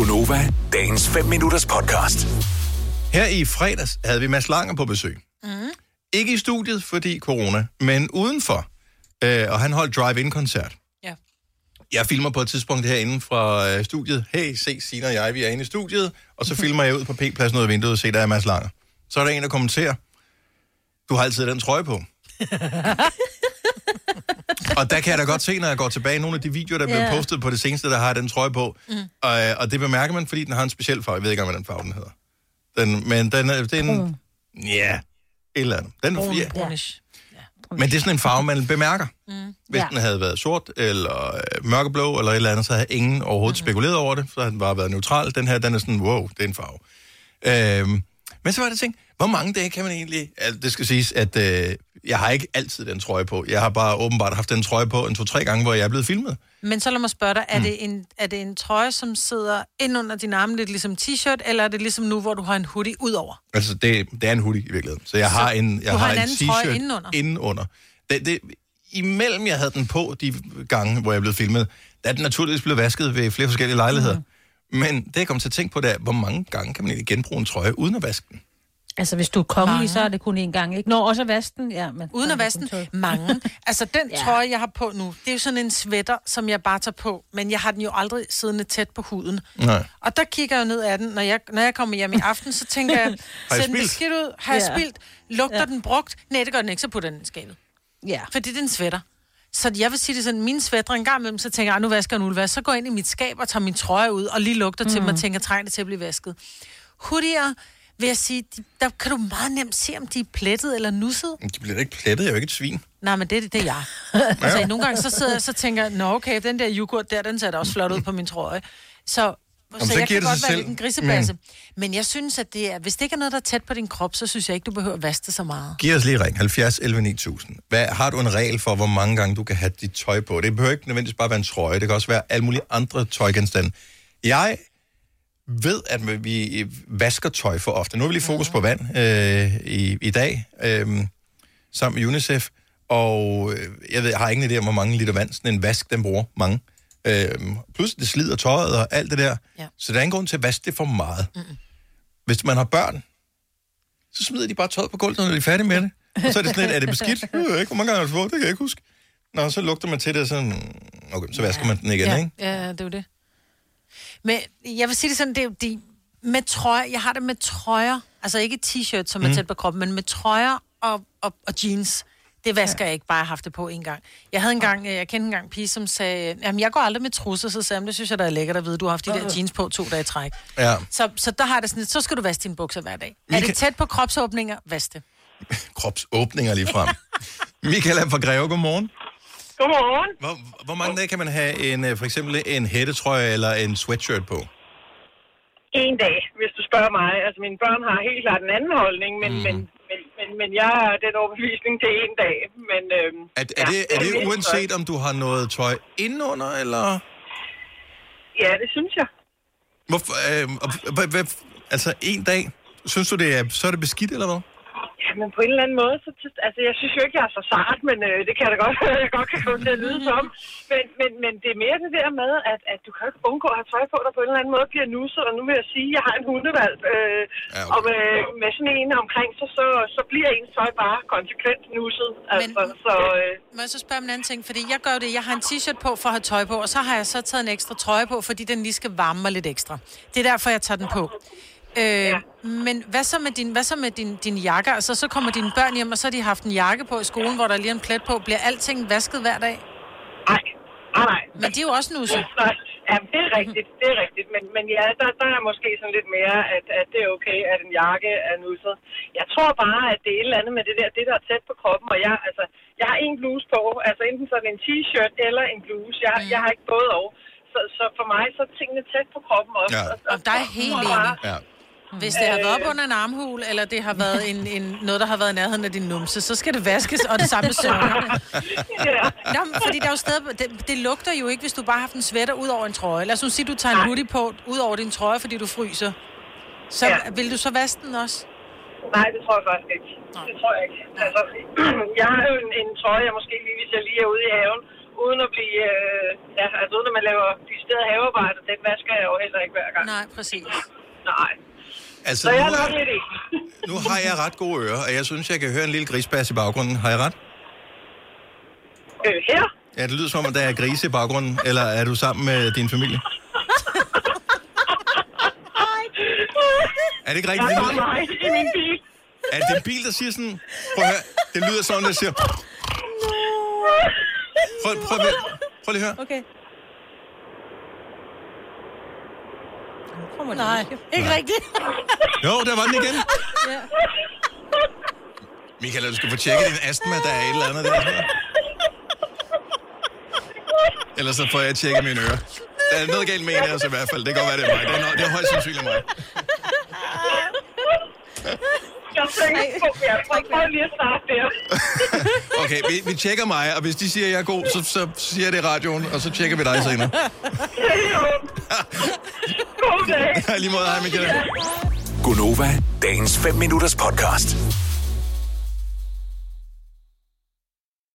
Gunova, dagens 5 minutters podcast. Her i fredags havde vi Mads Langer på besøg. Mm. Ikke i studiet, fordi corona, men udenfor. Øh, og han holdt drive-in-koncert. Ja. Jeg filmer på et tidspunkt herinde fra øh, studiet. Hey, se, Sina og jeg, vi er inde i studiet. Og så filmer jeg ud på P-pladsen ud af vinduet og se, der er Mads Langer. Så er der en, der kommenterer. Du har altid den trøje på. og der kan jeg da godt se, når jeg går tilbage nogle af de videoer, der er blevet Ja. postet på det seneste, der har den trøje på. Mm. Og, og det bemærker man, fordi den har en speciel farve. Jeg ved ikke, hvad den farve den hedder. Den, men den er... Den, ja, et eller andet. Den, ja, Brunish. men det er sådan en farve, man bemærker. Mm. Hvis Ja. den havde været sort, eller øh, mørkeblå, eller et eller andet, så havde ingen overhovedet mm. spekuleret over det. Så havde den bare været neutral. Den her, den er sådan, wow, det er en farve. Øhm, men så var det ting, hvor mange dage kan man egentlig... Altså, det skal siges, at øh, jeg har ikke altid den trøje på. Jeg har bare åbenbart haft den trøje på en to-tre gange, hvor jeg er blevet filmet. Men så lad mig spørge dig, er, Mm. det en, er det en trøje, som sidder ind under din arme, lidt ligesom t-shirt, eller er det ligesom nu, hvor du har en hoodie ud over? Altså, det, det er en hoodie i virkeligheden. Så jeg har en, jeg har har en en t-shirt indenunder? indenunder. Det, det, imellem jeg havde den på de gange, hvor jeg blev filmet, der er den naturligvis blevet vasket ved flere forskellige lejligheder. Mm. Men det, jeg kom til at tænke på, det er, hvor mange gange kan man egentlig genbruge en trøje uden at vaske den? Altså, hvis du er kongelig, Mange. så er det kun én gang, ikke? Nå, også vasken, ja. Men Uden at det vaske den. Mange. Altså, den Ja. trøje, jeg har på nu, det er jo sådan en sweater, som jeg bare tager på, men jeg har den jo aldrig siddende tæt på huden. Nej. Og der kigger jeg jo ned ad den, når jeg, når jeg kommer hjem i aften, så tænker jeg, Har jeg ser den spildt? beskidt ud? Har jeg Ja. spildt? Lugter ja. den brugt? Nej, det gør den ikke, så putter den i skabet. Ja. Fordi det er en sweater. Så jeg vil sige det sådan, mine sweater en gang imellem, så tænker jeg, "Ej, nu vasker jeg en uldvask. Så går jeg ind i mit skab og tager min trøje ud, og lige lugter mm. til mig og tænker, trænger det til at blive vasket. Hoodier, vil jeg sige, de, der kan du meget nemt se, om de er plettet eller nusset. De bliver ikke plettet, jeg er jo ikke et svin. Nej, men det, det er jeg. altså, nogle gange så sidder jeg så tænker jeg, nå okay, den der yoghurt der, den ser da også flot ud på min trøje. Så, så, så jeg kan det godt være selv. lidt en grisebasse. Men... men jeg synes, at det er, hvis det ikke er noget, der er tæt på din krop, så synes jeg ikke, du behøver at vaske det så meget. Giv os lige ring. 70 11 9000. Hvad, har du en regel for, hvor mange gange du kan have dit tøj på? Det behøver ikke nødvendigvis bare være en trøje. Det kan også være alle mulige andre tøjgenstande. Jeg ved, at vi vasker tøj for ofte. Nu har vi lige fokus på vand øh, i, i dag, øh, sammen med UNICEF. Og øh, jeg, ved, jeg har ingen idé om, hvor mange liter vand sådan en vask, den bruger mange. Øh, plus det slider tøjet og alt det der. Ja. Så der er ingen grund til at vaske det for meget. Mm-mm. Hvis man har børn, så smider de bare tøjet på gulvet, når de er færdige med det. Og så er det sådan lidt, er det beskidt? Jeg ved ikke, hvor mange gange har du fået, det kan jeg ikke huske. Nå, så lugter man til det, sådan, okay, så vasker man den igen, ja, ikke? Ja, det er jo det. Men jeg vil sige det sådan, det er jo de, med trøjer, jeg har det med trøjer, altså ikke t-shirt, som er Mhm. tæt på kroppen, men med trøjer og, og, og jeans. Det vasker ja. jeg ikke, bare jeg har haft det på en gang. Jeg havde engang, jeg kendte engang en pige, som sagde, jamen jeg går aldrig med trusser, så sagde jeg, "Men det synes jeg, der er lækkert at vide, du har haft de der jeans på to dage i træk. Ja. Så, så der har jeg det sådan så skal du vaske dine bukser hver dag. Er Michael- det tæt på kropsåbninger, vask det. Kropsåbninger lige frem. Michael er fra Greve, godmorgen. Godmorgen. Hvor, hvor mange dage kan man have en, øh, for eksempel en hættetrøje eller en sweatshirt på? En dag, hvis du spørger mig. Altså, mine børn har helt klart en anden holdning, men, mm. men, men, men, men jeg har den overbevisning til en dag. Men, øhm, Er, er, det, er det uanset, om du har noget tøj indenunder, eller... Ja, det synes jeg. Hvorfor, øh, altså, en dag, synes du, det er, så er det beskidt, eller hvad? Men på en eller anden måde, så, altså, jeg synes jo ikke, jeg er så sart, men øh, det kan jeg da godt, jeg godt kan komme til at lyde som. Men, men, men det er mere det der med, at, at du kan ikke undgå at have tøj på, der på en eller anden måde bliver nusset. Og nu vil jeg sige, at jeg har en hundevalg, øh, Ja, okay. og med, med sådan en omkring, så, så, så bliver ens tøj bare konsekvent nusset. Altså, Men- så, øh, Må jeg så spørge om en anden ting? Fordi jeg gør det, jeg har en t-shirt på for at have tøj på, og så har jeg så taget en ekstra trøje på, fordi den lige skal varme mig lidt ekstra. Det er derfor, jeg tager den på. Øh, ja. Men hvad så med, din, hvad så med din, din jakke? Altså, så kommer dine børn hjem, og så har de haft en jakke på i skolen, hvor der lige er en plet på. Bliver alting vasket hver dag? nej, nej, nej. Men det er jo også nusset. Nej, ja, det er rigtigt, det er rigtigt. Men, men ja, der, der er måske sådan lidt mere, at, at det er okay, at en jakke er nusset. Jeg tror bare, at det er et eller andet med det der, det der er tæt på kroppen. Og jeg, altså, jeg har en bluse på, altså enten sådan en t-shirt eller en bluse. Jeg, mm. jeg har ikke både og. Så, så for mig så er tingene tæt på kroppen også. Ja. Og der er helt og enig. Ja. Hvis det har været op under en armhul, eller det har været en, en, noget, der har været i nærheden af din numse, så skal det vaskes, og det samme med søvnerne. ja. Nå, men fordi der er jo stadig, det, det lugter jo ikke, hvis du bare har haft en sweater ud over en trøje. Lad os nu sige, du tager en Nej. hoodie på ud over din trøje, fordi du fryser. Så Ja. vil du så vaske den også? Nej, det tror jeg faktisk ikke. Det tror jeg ikke. Altså, jeg har jo en, en trøje, jeg måske lige, hvis jeg lige er ude i haven, uden at blive, øh, ja, altså uden at man laver de steder havearbejde, den vasker jeg jo heller ikke hver gang. Nej, præcis. Nej. Altså, Så jeg nu, er nok er, lidt nu har jeg ret gode ører, og jeg synes, jeg kan høre en lille grisbas i baggrunden. Har jeg ret? Øh, her? Ja, det lyder som om, der er grise i baggrunden, eller er du sammen med din familie? Er det ikke rigtigt? Jeg har lyder, mig i min bil. er det en bil, der siger sådan... Prøv at høre, det lyder sådan, der siger... Prøv, prøv, prøv, prøv lige at høre. Okay. Nej, ikke rigtigt. Jo, der var den igen. Ja. Michael, du skal få tjekket din astma, der er et eller andet der. Ellers så får jeg tjekket mine ører. Der er noget galt med en af os i hvert fald. Det kan godt være, det er mig. Det er, noget, det er højst sandsynligt mig. Jeg tænker på, jeg prøver lige at starte der. Okay, vi, vi tjekker mig, og hvis de siger, at jeg er god, så, så siger jeg det i radioen, og så tjekker vi dig senere. God dag. Ja, lige måde, hej Michael. Gunova, dagens 5 minutters podcast.